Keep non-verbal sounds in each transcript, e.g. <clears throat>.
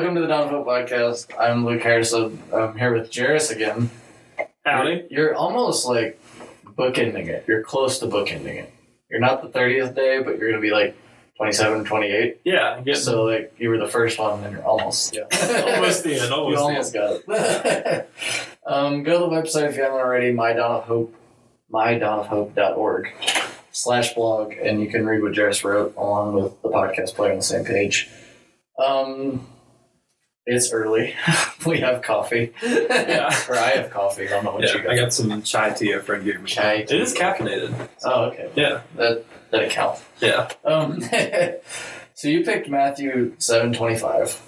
Welcome to the Down Hope Podcast. I'm Luke Harrison. I'm here with Jairus again. Howdy. You're, you're almost like bookending it. You're close to bookending it. You're not the 30th day, but you're going to be like 27, 28. Yeah, get So, like, you were the first one and you're almost. Yeah. <laughs> almost the end. you Almost, the almost got it. <laughs> um, go to the website if you haven't already, my Dawn of Hope, mydawnofhope.org slash blog, and you can read what Jairus wrote along with the podcast player on the same page. Um, it's early. <laughs> we have coffee. Yeah. or I have coffee. I don't know what end. you Yeah, got. I got some chai tea a friend gave me. Chai It is caffeinated. Oh, okay. Yeah, That that it counts. yeah. Um, <laughs> so you picked Matthew seven twenty five.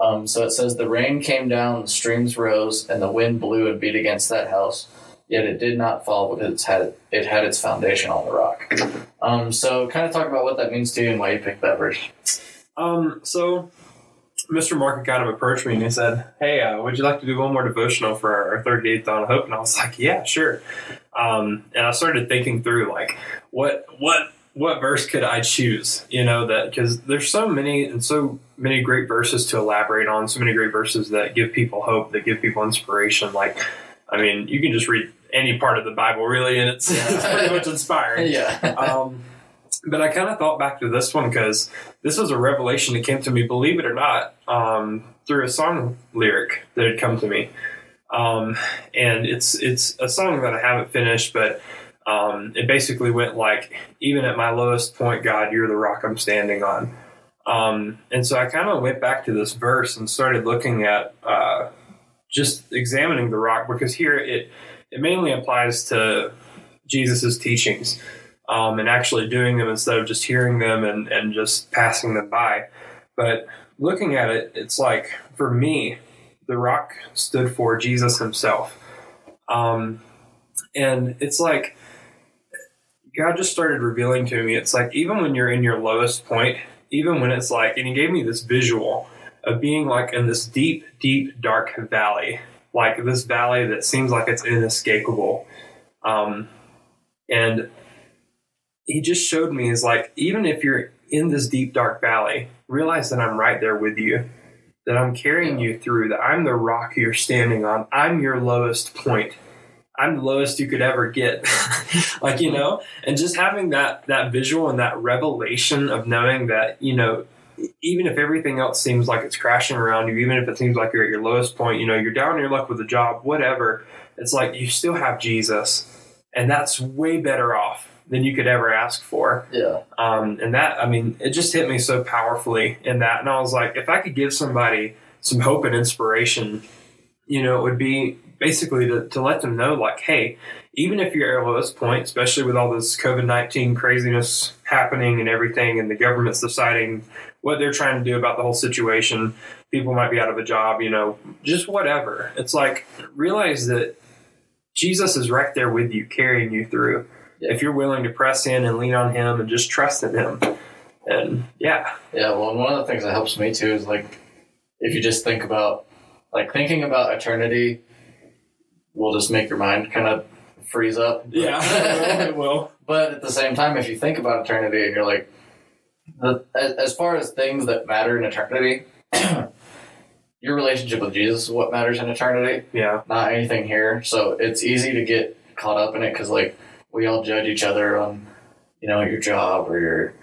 Um, so it says the rain came down, the streams rose, and the wind blew and beat against that house. Yet it did not fall because it's had it had its foundation on the rock. Um, so kind of talk about what that means to you and why you picked that verse. Um, so Mr. Market kind of approached me and he said, "Hey, uh, would you like to do one more devotional for our, our 38th Dawn of Hope?" And I was like, "Yeah, sure." Um, and I started thinking through like what what what verse could I choose? You know that because there's so many and so many great verses to elaborate on, so many great verses that give people hope, that give people inspiration. Like, I mean, you can just read any part of the Bible really, and it's, it's pretty much <laughs> inspiring yeah. um, but I kind of thought back to this one because this was a revelation that came to me, believe it or not, um, through a song lyric that had come to me. Um, and it's it's a song that I haven't finished, but um, it basically went like, even at my lowest point, God, you're the rock I'm standing on. Um, and so I kind of went back to this verse and started looking at uh, just examining the rock because here it it mainly applies to Jesus's teachings um, and actually doing them instead of just hearing them and, and just passing them by. But looking at it, it's like for me, the rock stood for Jesus himself. Um, and it's like God just started revealing to me, it's like even when you're in your lowest point, even when it's like, and He gave me this visual of being like in this deep, deep, dark valley, like this valley that seems like it's inescapable. Um, and he just showed me is like even if you're in this deep dark valley realize that i'm right there with you that i'm carrying you through that i'm the rock you're standing on. I'm your lowest point. I'm the lowest you could ever get. <laughs> Like you know? And just having that that visual and that revelation of knowing that you know even if everything else seems like it's crashing around you even if it seems like you're at your lowest point you know you're down on your luck with a job whatever it's like you still have jesus. And that's way better off than you could ever ask for. Yeah. Um, and that, I mean, it just hit me so powerfully in that. And I was like, if I could give somebody some hope and inspiration, you know, it would be basically to, to let them know, like, hey, even if you're at your lowest point, especially with all this COVID 19 craziness happening and everything, and the government's deciding what they're trying to do about the whole situation, people might be out of a job, you know, just whatever. It's like, realize that Jesus is right there with you, carrying you through. Yeah. If you're willing to press in and lean on Him and just trust in Him, and yeah, Yeah, well, one of the things that helps me too is like if you just think about like thinking about eternity will just make your mind kind of freeze up. yeah, <laughs> it will. But at the same time, if you think about eternity and you're like, as far as things that matter in eternity, <clears throat> your relationship with Jesus is what matters in eternity, Yeah, not anything here. So it's easy to get caught up in it because like we all judge each other on, you know, your job or your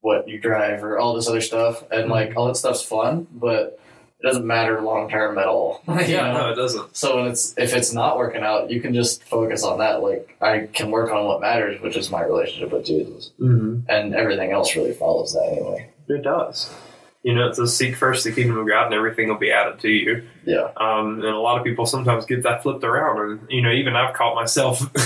what you drive or all this other stuff, and like all that stuff's fun, but it doesn't matter long term at all. <laughs> you yeah, know? no, it doesn't. So when it's if it's not working out, you can just focus on that. Like I can work on what matters, which is my relationship with Jesus, Mm-hmm. and everything else really follows that anyway. It does. You know, it says seek first the kingdom of God, and everything will be added to you. Yeah, Um, and a lot of people sometimes get that flipped around, and you know, even I've caught myself <laughs>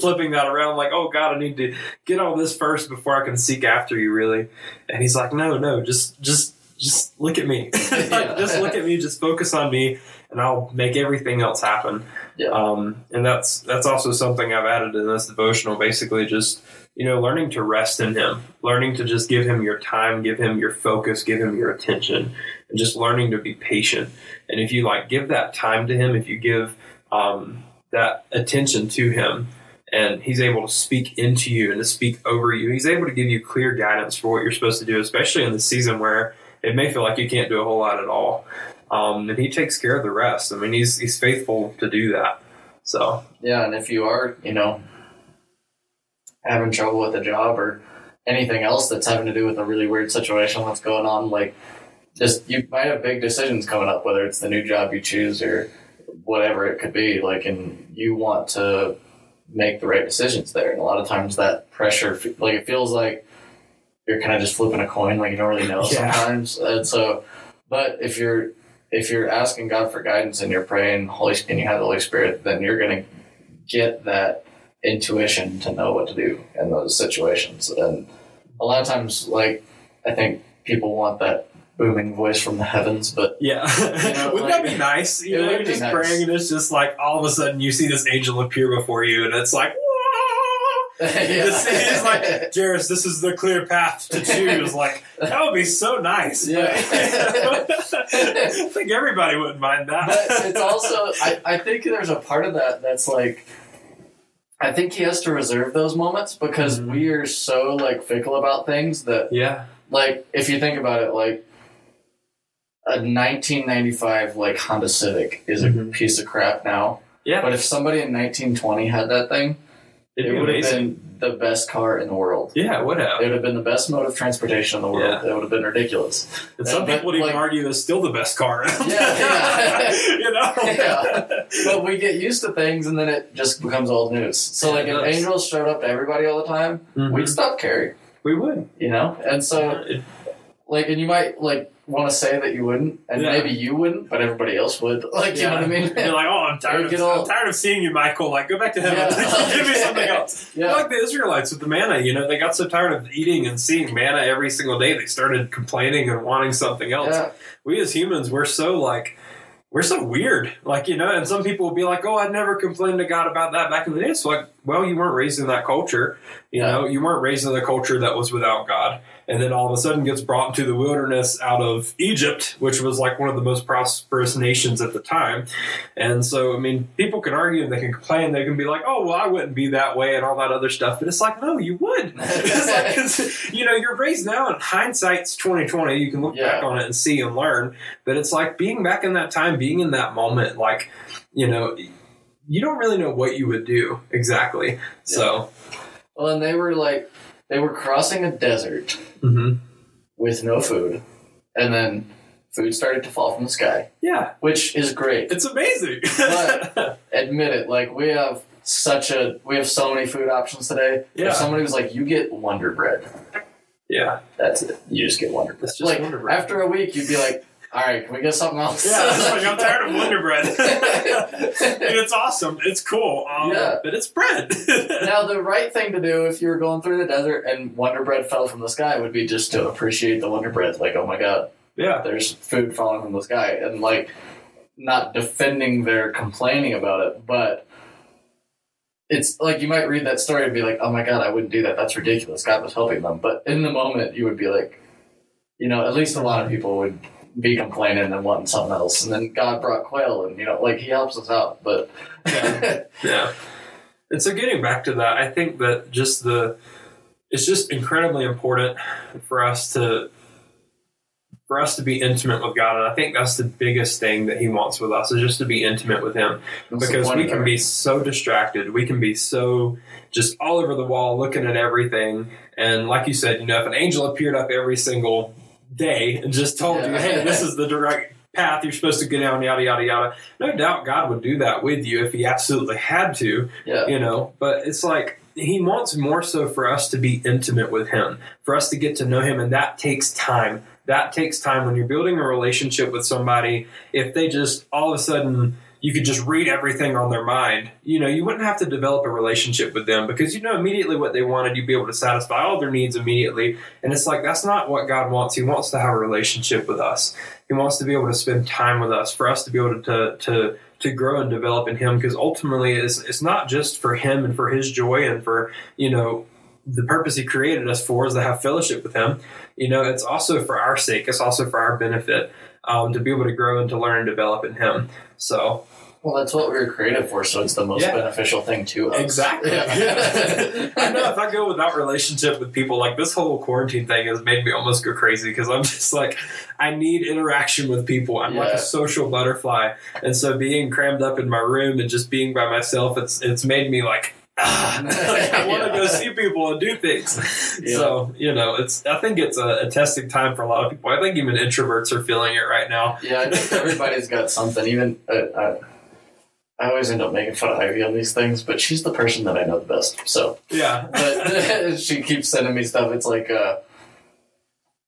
flipping that around, like, "Oh God, I need to get all this first before I can seek after you." Really, and He's like, "No, no, just, just, just look at me. <laughs> Like, just look at me. Just focus on me, and I'll make everything else happen." Yeah. Um, and that's that's also something I've added in this devotional. Basically, just you know, learning to rest in Him, learning to just give Him your time, give Him your focus, give Him your attention, and just learning to be patient. And if you like give that time to Him, if you give um, that attention to Him, and He's able to speak into you and to speak over you, He's able to give you clear guidance for what you're supposed to do, especially in the season where it may feel like you can't do a whole lot at all. Um, and he takes care of the rest. I mean, he's he's faithful to do that. So Yeah, and if you are, you know, having trouble with a job or anything else that's having to do with a really weird situation that's going on, like just you might have big decisions coming up, whether it's the new job you choose or whatever it could be, like and you want to make the right decisions there. And a lot of times that pressure like it feels like you're kind of just flipping a coin, like you don't really know <laughs> Yeah. sometimes. And so but if you're if you're asking God for guidance and you're praying Holy and you have the Holy Spirit, then you're gonna get that intuition to know what to do in those situations. And a lot of times, like I think people want that booming voice from the heavens, but <laughs> yeah, know, wouldn't like- that be nice? You know, you're just nice. praying, and it's just like all of a sudden you see this angel appear before you, and it's like. <laughs> It's, it's like, Jairus, this is the clear path to choose. Like, that would be so nice. Yeah. <laughs> I think everybody wouldn't mind that. but it's also I, I think there's a part of that that's like I think he has to reserve those moments because Mhm. we are so like fickle about things that yeah. like if you think about it like a 1995 like Honda Civic is a Mhm. piece of crap now Yeah. but if somebody in 1920 had that thing It'd it be would have been the best car in the world Yeah, it would have. it would have been the best mode of transportation in the world Yeah. it would have been ridiculous And some but, people would even argue it's still the best car. Yeah, <laughs> yeah. you know? Yeah. but we get used to things and then it just becomes old news. So Yeah, like if does. angels showed up to everybody all the time, Mhm. we'd stop caring, We would. you know? And so like and you might like want to say that you wouldn't, and Yeah. maybe you wouldn't, but everybody else would. <laughs> Like you know what I mean? You're like, oh, I'm tired, of, all- I'm tired of seeing you, Michael. Like, go back to heaven. Yeah. <laughs> Give me something <laughs> else. yeah. Like the Israelites with the manna, you know, they got so tired of eating and seeing manna every single day, they started complaining and wanting something else. Yeah. We as humans, we're so like, we're so weird. Like, you know, and some people will be like, oh, I'd never complained to God about that back in the day. It's like, well, you weren't raised in that culture. You Yeah. know, you weren't raised in the culture that was without God. And then all of a sudden gets brought into the wilderness out of Egypt, which was like one of the most prosperous nations at the time. And so, I mean, people can argue and they can complain. They can be like, oh, well, I wouldn't be that way and all that other stuff. But it's like, no, you would. <laughs> it's like, <laughs> you know, you're raised now and hindsight's 2020. You can look Yeah. back on it and see and learn. But it's like being back in that time, being in that moment, like, you know, you don't really know what you would do exactly. So, Well, and they were like they were crossing a desert mhm. with no food, and then food started to fall from the sky, yeah, which is great. it's amazing. <laughs> But- Admit it, like we have such a we have so many food options today. Yeah. If somebody was like, "You get Wonder Bread," yeah, that's it. You just get Wonder Bread. It's just like Wonder Bread. after a week, you'd be like, "All right, can we get something else?" yeah. Like I'm tired of <laughs> Wonder Bread. <laughs> it's awesome. It's cool. Um, Yeah. but it's bread. <laughs> now, the right thing to do if you were going through the desert and Wonder Bread fell from the sky would be just to appreciate the Wonder Bread. Like, oh my god, yeah, there's food falling from the sky, and like not defending their complaining about it, but it's like you might read that story and be like, "Oh my god, I wouldn't do that. That's ridiculous." God was helping them, but in the moment, you would be like, you know, at least a lot of people would be complaining and wanting something else, and then God brought quail, and you know, like He helps us out, but Yeah. <laughs> Yeah. And so getting back to that, I think that just the it's just incredibly important for us to for us to be intimate with God, and I think that's the biggest thing that He wants with us is just to be intimate with Him. Because we can be so distracted, we can be so just all over the wall looking at everything, and like you said, you know, if an angel appeared up every single day and just told you, hey, this is the direct path you're supposed to go down, yada yada yada. No doubt God would do that with you if He absolutely had to, yeah. you know. But it's like He wants more so for us to be intimate with Him, for us to get to know Him, and that takes time. That takes time when you're building a relationship with somebody. If they just all of a sudden you could just read everything on their mind, you know, you wouldn't have to develop a relationship with them because you know immediately what they wanted. You'd be able to satisfy all their needs immediately. And it's like that's not what God wants. He wants to have a relationship with us. He wants to be able to spend time with us, for us to be able to to to grow and develop in Him. Because ultimately, it's it's not just for Him and for His joy and for you know the purpose He created us for is to have fellowship with Him. You know, it's also for our sake. It's also for our benefit um, to be able to grow and to learn and develop in Him. So Well, that's what we were created for, so it's the most Yeah. beneficial thing to us. Exactly. Yeah. <laughs> I know if I go without relationship with people, like this whole quarantine thing has made me almost go crazy because I'm <laughs> just like, I need interaction with people. I'm like a social butterfly, and so being crammed up in my room and just being by myself, it's it's made me like. Ah, like I want to go see people and do things. Yeah. So you know, it's. I think it's a, a testing time for a lot of people. I think even introverts are feeling it right now. Yeah, I think everybody's got something. Even uh, I, I always end up making fun of Ivy on these things, but she's the person that I know the best. So, Yeah, but <laughs> she keeps sending me stuff. It's like uh,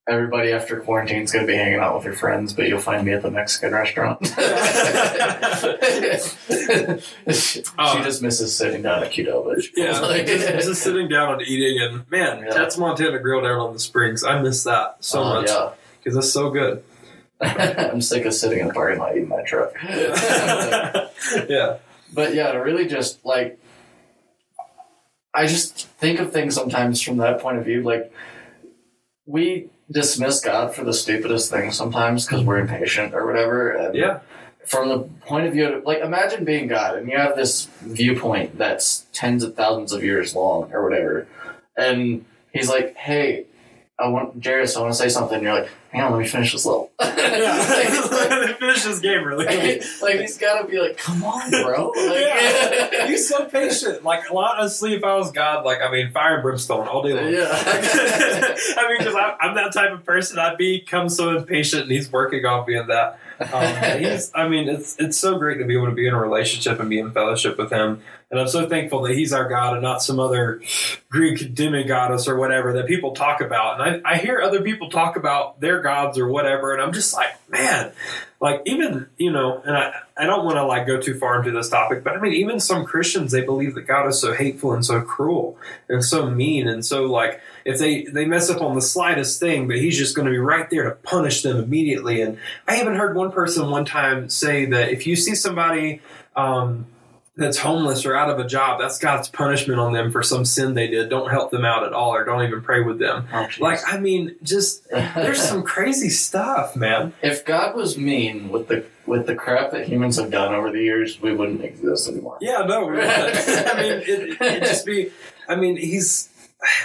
everybody after quarantine is going to be hanging out with your friends, but you'll find me at the Mexican restaurant. <laughs> she, she just misses sitting down at Qdoba, but Yeah, <laughs> like, just, just sitting down and eating, and man, Yeah. that's Montana Grill down on the Springs. I miss that so Oh, much because it's so good. <laughs> I'm sick of sitting in the parking lot eating my truck. yeah, But yeah, to really just like, I just think of things sometimes from that point of view. Like, we dismiss God for the stupidest things sometimes because we're impatient or whatever. And yeah, From the point of view, of, like, imagine being God and you have this viewpoint that's tens of thousands of years long or whatever, and He's like, "Hey, I want Jairus, I want to say something." And you're like, "Hang on, let me finish this level." <laughs> yeah. <laughs> <laughs> Finish this game really quick. like he's got to be like, "Come on, bro!" Like, Yeah. He's so patient. Like, honestly, if I was God, like, I mean, fire and brimstone all day long. Yeah. I mean, because I'm that type of person. I'd become so impatient, and he's working on being that. Um, he's, I mean, it's it's so great to be able to be in a relationship and be in fellowship with him. And I'm so thankful that he's our God and not some other Greek demigoddess or whatever that people talk about. And I, I hear other people talk about their gods or whatever, and I'm just like, man, like even you know, and I I don't want to like go too far into this topic, but I mean, even some Christians they believe that God is so hateful and so cruel and so mean and so like if they they mess up on the slightest thing, but He's just going to be right there to punish them immediately. And I even heard one person one time say that if you see somebody. Um, that's homeless or out of a job, that's God's punishment on them for some sin they did. Don't help them out at all, or don't even pray with them. Oh. Like, I mean, just there's some <laughs> crazy stuff, man. if God was mean with the with the crap that humans have done over the years, we wouldn't exist anymore. Yeah, no, we. <laughs> I mean, it, it just be. I mean, he's.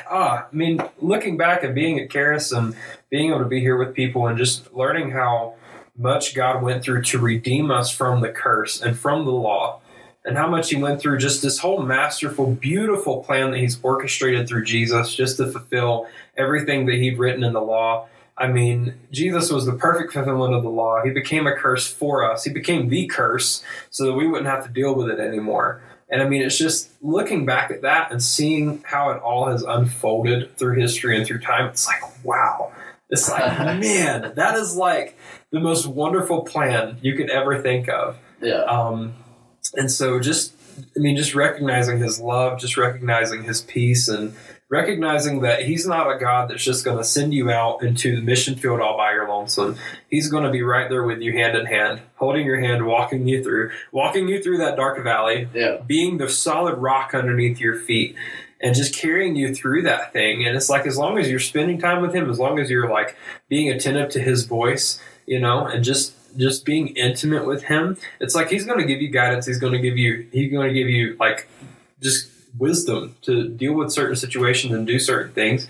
Ah, I mean, looking back and being at Charis and being able to be here with people and just learning how much God went through to redeem us from the curse and from the law, and how much He went through just this whole masterful, beautiful plan that He's orchestrated through Jesus just to fulfill everything that He'd written in the law. I mean, Jesus was the perfect fulfillment of the law. He became a curse for us. He became the curse so that we wouldn't have to deal with it anymore. And I mean, it's just looking back at that and seeing how it all has unfolded through history and through time. It's like, wow. It's like, <laughs> man, that is like the most wonderful plan you could ever think of. Yeah. Um, and so just, I mean, just recognizing his love, just recognizing his peace, and recognizing that he's not a God that's just going to send you out into the mission field all by your lonesome. He's going to be right there with you hand in hand, holding your hand, walking you through, walking you through that dark valley, Yeah. being the solid rock underneath your feet and just carrying you through that thing. And it's like as long as you're spending time with him, as long as you're like being attentive to his voice, you know, and just just being intimate with him, it's like he's going to give you guidance. He's going to give you he's going to give you like just wisdom to deal with certain situations and do certain things.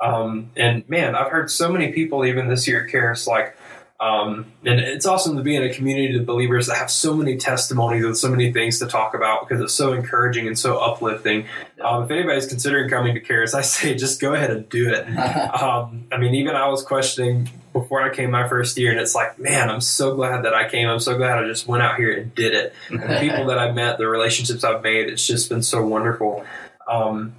Um, and man, I've heard so many people even this year, Charis, like um, and it's awesome to be in a community of believers that have so many testimonies and so many things to talk about because it's so encouraging and so uplifting. Um, if anybody's considering coming to Charis, I say just go ahead and do it. <laughs> Um, I mean, even I was questioning before I came my first year, and it's like, man, I'm so glad that I came. I'm so glad I just went out here and did it. And <laughs> the people that I've met, the relationships I've made, it's just been so wonderful. Um,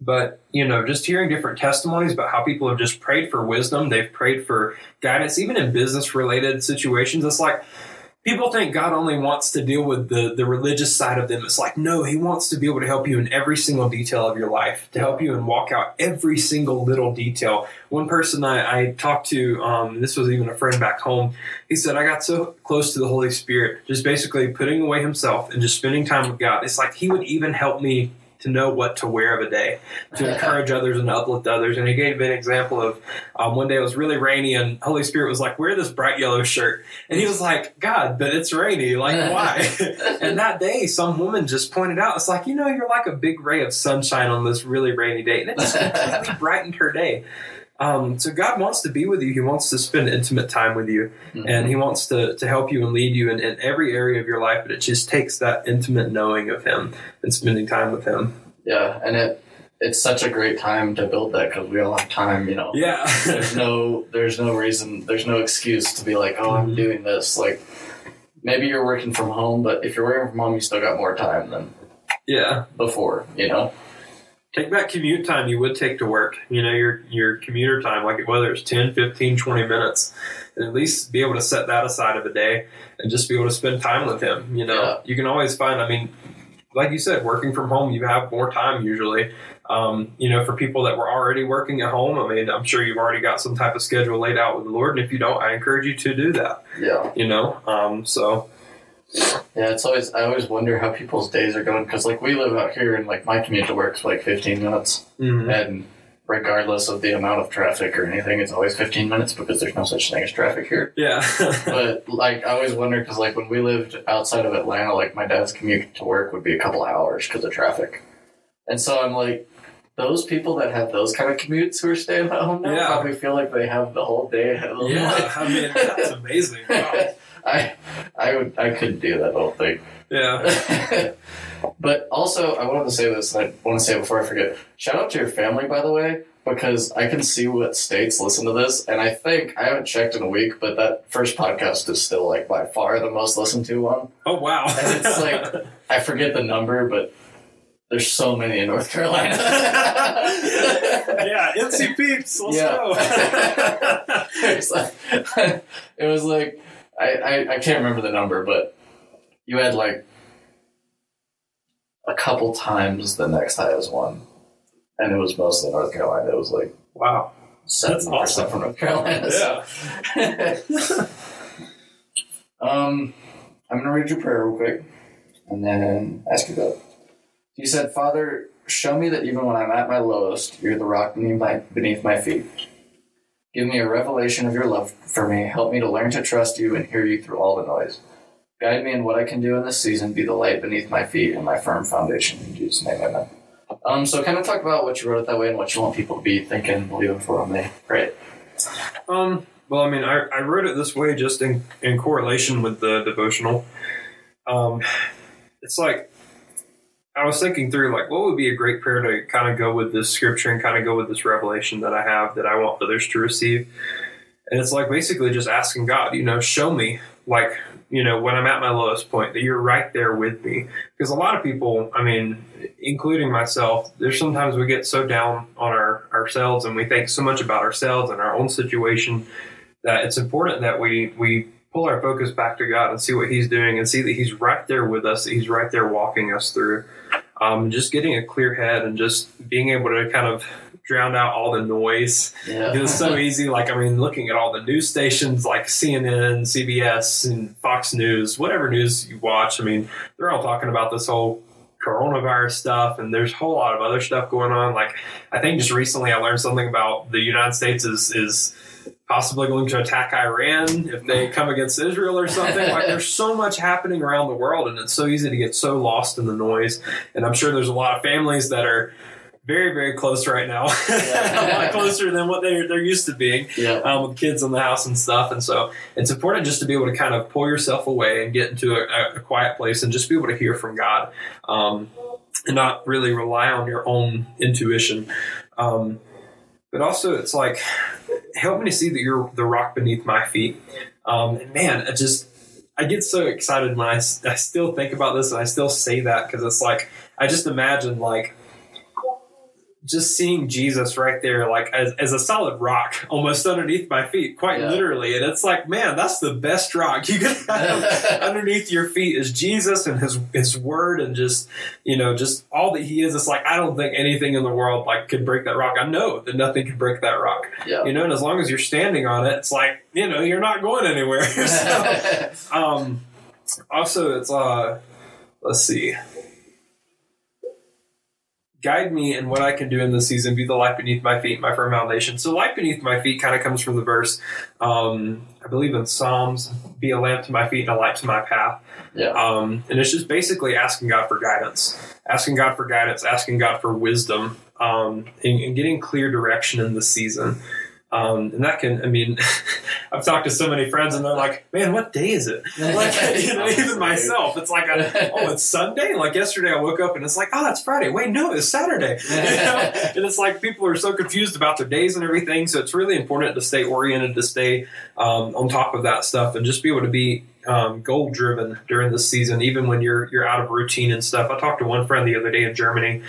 but you know, just hearing different testimonies about how people have just prayed for wisdom, they've prayed for guidance, even in business related situations. It's like people think God only wants to deal with the the religious side of them. It's like no, He wants to be able to help you in every single detail of your life, to help you and walk out every single little detail. One person I, I talked to, um, this was even a friend back home. He said, "I got so close to the Holy Spirit, just basically putting away himself and just spending time with God. It's like He would even help me." To know what to wear of a day, to encourage others and uplift others. And he gave an example of um, one day it was really rainy, and Holy Spirit was like, "Wear this bright yellow shirt," and he was like, "God, but it's rainy. Like, why?" <laughs> and that day, some woman just pointed out, "It's like you know, you're like a big ray of sunshine on this really rainy day," and it just <laughs> completely brightened her day. Um, so God wants to be with you. He wants to spend intimate time with you, Mhm. and He wants to, to help you and lead you in, in every area of your life. But it just takes that intimate knowing of Him and spending time with Him. yeah, and it it's such a great time to build that because we all have time. You know, Yeah, <laughs> there's no there's no reason there's no excuse to be like oh i'm Mhm. doing this like maybe you're working from home but if you're working from home you still got more time than yeah. before you know Take that commute time you would take to work. You know, your your commuter time, like whether it's 10, 15, 20 minutes, and at least be able to set that aside of a day and just be able to spend time with Him. You know, Yeah. you can always find. I mean, like you said, working from home, you have more time usually. Um, you know, for people that were already working at home, I mean, I'm sure you've already got some type of schedule laid out with the Lord, and if you don't, I encourage you to do that. yeah You know, um, so yeah it's always i always wonder how people's days are going because like we live out here and like my commute to work's like 15 minutes mhm. and regardless of the amount of traffic or anything it's always 15 minutes because there's no such thing as traffic here yeah, <laughs> <laughs> but like I always wonder because like when we lived outside of Atlanta, like my dad's commute to work would be a couple hours because of traffic, and so I'm like, those people that have those kind of commutes who are staying at home now Yeah. probably feel like they have the whole day ahead of them. yeah. I mean, that's <laughs> amazing. Wow. I I would I couldn't do that whole thing. Yeah. <laughs> but also, I wanted to say this, and I want to say it before I forget. Shout out to your family, by the way, because I can see what states listen to this, and I think I haven't checked in a week, but that first podcast is still like by far the most listened to one. Oh wow! And it's <laughs> like I forget the number, but there's so many in North Carolina. <laughs> yeah, NC peeps, let's Yeah. go. it was like, it was like I, I I can't remember the number, but you had like a couple times the next highest one, and it was mostly North Carolina. It was like wow. seven percent awesome. from North Carolina. Yeah. <laughs> um, I'm gonna read your prayer real quick, and then ask you about. You said, "Father, show me that even when I'm at my lowest, you're the rock beneath my beneath my feet. Give me a revelation of your love for me. Help me to learn to trust you and hear you through all the noise. Guide me in what I can do in this season. Be the light beneath my feet and my firm foundation. In Jesus' name, Amen." Um, so kind of talk about what you wrote it that way and what you want people to be thinking, believing for when they pray. Um, well, I mean, I, I wrote it this way just in, in correlation with the devotional. Um, it's like I was thinking through, like, what would be a great prayer to kind of go with this scripture and kind of go with this revelation that I have that I want others to receive. And it's like basically just asking God, you know, show me, like, you know, when I'm at my lowest point, that you're right there with me. Because a lot of people, I mean, including myself, there's sometimes we get so down on our ourselves and we think so much about ourselves and our own situation that it's important that we we pull our focus back to God and see what He's doing and see that He's right there with us, that He's right there walking us through. Um, just getting a clear head and just being able to kind of drown out all the noise Yeah. it was so easy. Like, I mean, looking at all the news stations like CNN, CBS, and Fox News, whatever news you watch, I mean, they're all talking about this whole coronavirus stuff, and there's a whole lot of other stuff going on. Like, I think just recently I learned something about the United States is is possibly going to attack Iran if they come against Israel or something. Like, there's so much happening around the world, and it's so easy to get so lost in the noise. And I'm sure there's a lot of families that are very, very close right now, <laughs> a lot closer than what they're they're used to being yeah. um, with kids in the house and stuff. And so it's important just to be able to kind of pull yourself away and get into a, a quiet place and just be able to hear from God um, and not really rely on your own intuition. Um, but also, it's like, help me to see that you're the rock beneath my feet. Um, and man, I just, I get so excited when I still think about this and I still say that because it's like, I just imagine like, just seeing Jesus right there, like as, as a solid rock, almost underneath my feet, quite Yeah. literally. And it's like, man, that's the best rock you could <laughs> have underneath your feet is Jesus and His His Word, and just you know, just all that He is. It's like I don't think anything in the world like could break that rock. I know that nothing can break that rock. Yeah. You know, and as long as you're standing on it, it's like you know, you're not going anywhere. <laughs> so, <laughs> um, also, it's uh, let's see. Guide me in what I can do in this season, be the light beneath my feet, my firm foundation. So, light beneath my feet kind of comes from the verse, um, I believe in Psalms, be a lamp to my feet and a light to my path. Yeah. Um, and it's just basically asking God for guidance, asking God for guidance, asking God for wisdom, um, and, and getting clear direction in the season. Um, and that can, I mean, <laughs> I've talked to so many friends and they're like, man, what day is it? <laughs> Like, <laughs> you know, even myself, it's like, a, oh, it's Sunday? Like yesterday I woke up and it's like, oh, that's Friday. Wait, no, it's Saturday. You know? And it's like people are so confused about their days and everything. So it's really important to stay oriented, to stay um, on top of that stuff and just be able to be um, goal driven during the season, even when you're, you're out of routine and stuff. I talked to one friend the other day in Germany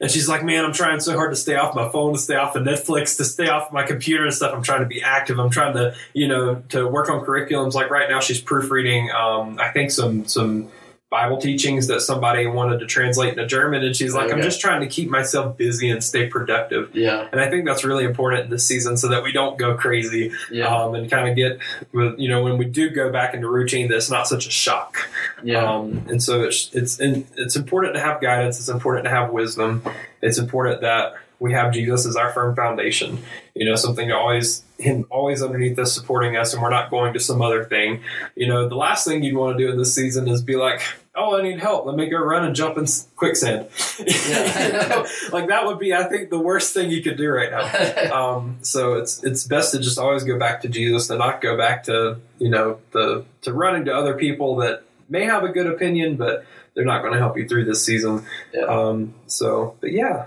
and she's like, man, I'm trying so hard to stay off my phone, to stay off of Netflix, to stay off my computer and stuff. I'm trying to be active. I'm trying to, you know, to work on curriculums. Like right now, she's proofreading, um, I think some some Bible teachings that somebody wanted to translate into German, and she's like, Okay. I'm just trying to keep myself busy and stay productive. Yeah. And I think that's really important in this season, so that we don't go crazy Yeah. um, and kind of get, with, you know, when we do go back into routine, that's not such a shock. yeah. Um, and so it's it's it's important to have guidance. It's important to have wisdom. It's important that we have Jesus as our firm foundation. You know, something to always him always underneath us, supporting us, and we're not going to some other thing. You know, the last thing you'd want to do in this season is be like, "Oh, I need help. Let me go run and jump in quicksand." Yeah. <laughs> Like that would be, I think, the worst thing you could do right now <laughs> um, so it's it's best to just always go back to Jesus and not go back to you know the to running to other people that may have a good opinion, but they're not going to help you through this season. Yeah. Um, so, but yeah,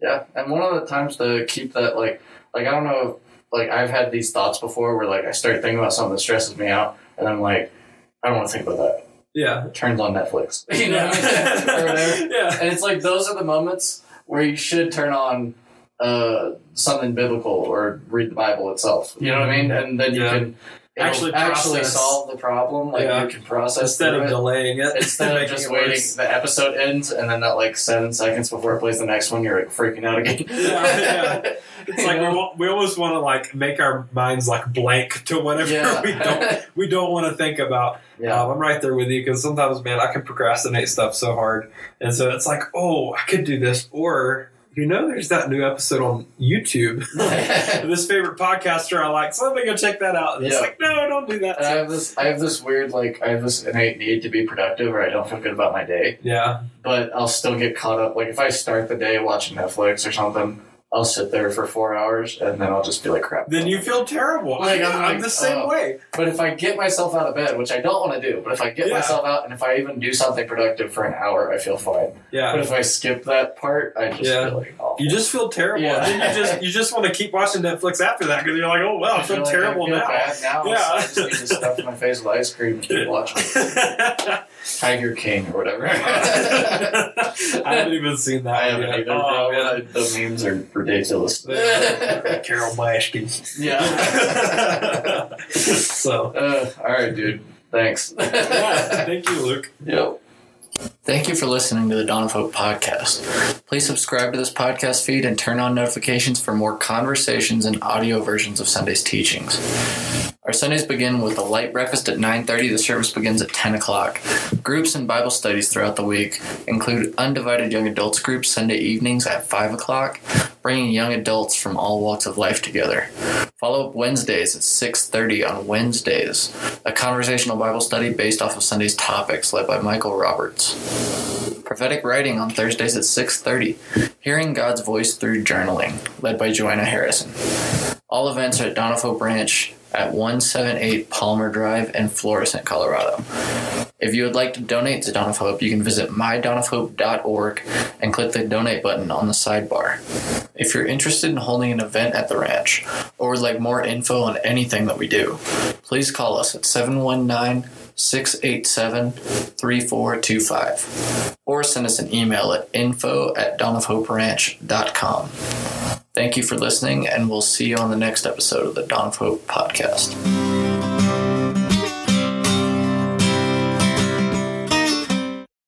Yeah, and one of the times to keep that like like I don't know like I've had these thoughts before where like I start thinking about something that stresses me out and I'm like I don't want to think about that. yeah, It turns on Netflix. <laughs> You know what I mean? <laughs> or whatever. yeah, And it's like those are the moments where you should turn on uh, something biblical or read the Bible itself. You know what I mean? And then you Yeah. can it'll Actually actually process. solve the problem. Like Yeah. you can process instead of it. delaying it, Instead of just waiting, worse. the episode ends, and then that like seven seconds before it plays the next one, you're like freaking out again. <laughs> Yeah, yeah. It's like we, we always want to like make our minds like blank to whatever Yeah. <laughs> we don't we don't want to think about. yeah, Um, I'm right there with you because sometimes, man, I can procrastinate stuff so hard, and so it's like, oh, I could do this, or you know, there's that new episode on YouTube. <laughs> <laughs> this favorite podcaster I like, so let me go check that out. And it's like, no, don't do that. And I have this, I have this weird like, I have this innate need to be productive, or I don't feel good about my day, yeah, but I'll still get caught up. Like if I start the day watching Netflix or something, I'll sit there for four hours, and then I'll just be like, crap. then you feel terrible. Like, I'm I'm, the uh, same oh. way. But if I get myself out of bed, which I don't want to do, but if I get Yeah. myself out, and if I even do something productive for an hour, I feel fine. Yeah. But if I skip that part, I just Yeah. feel like awful. you just feel terrible. Yeah. Then you just you just want to keep watching Netflix after that because you're like, oh wow, I feel, like terrible I feel now. Bad now. Yeah. So I just need to stuff my face with ice cream and keep <laughs> watching Tiger King or whatever. <laughs> I haven't even seen that. I haven't yet. either. Oh, man. The memes are ridiculous. <laughs> Carole Baskin. yeah. <laughs> so, Uh, all right, dude. Thanks. <laughs> yeah, thank you, Luke. Yep. Thank you for listening to the Dawn of Hope podcast. Please subscribe to this podcast feed and turn on notifications for more conversations and audio versions of Sunday's teachings. Our Sundays begin with a light breakfast at 9:30. The service begins at 10 o'clock. Groups and Bible studies throughout the week include undivided young adults groups Sunday evenings at 5 o'clock, bringing young adults from all walks of life together. Follow up Wednesdays at 6:30 on Wednesdays, a conversational Bible study based off of Sunday's topics led by Michael Roberts. Prophetic writing on Thursdays at 6:30, hearing God's voice through journaling led by Joanna Harrison. All events are at Dawn of Hope Ranch at 178 Palmer Drive in Florissant, Colorado. If you would like to donate to Dawn of Hope, you can visit mydawnofhope.org and click the donate button on the sidebar. If you're interested in holding an event at the ranch or would like more info on anything that we do, please call us at 719 687 3425 or send us an email at info at dawnofhoperanch.com. Thank you for listening, and we'll see you on the next episode of the Dawn of Hope podcast.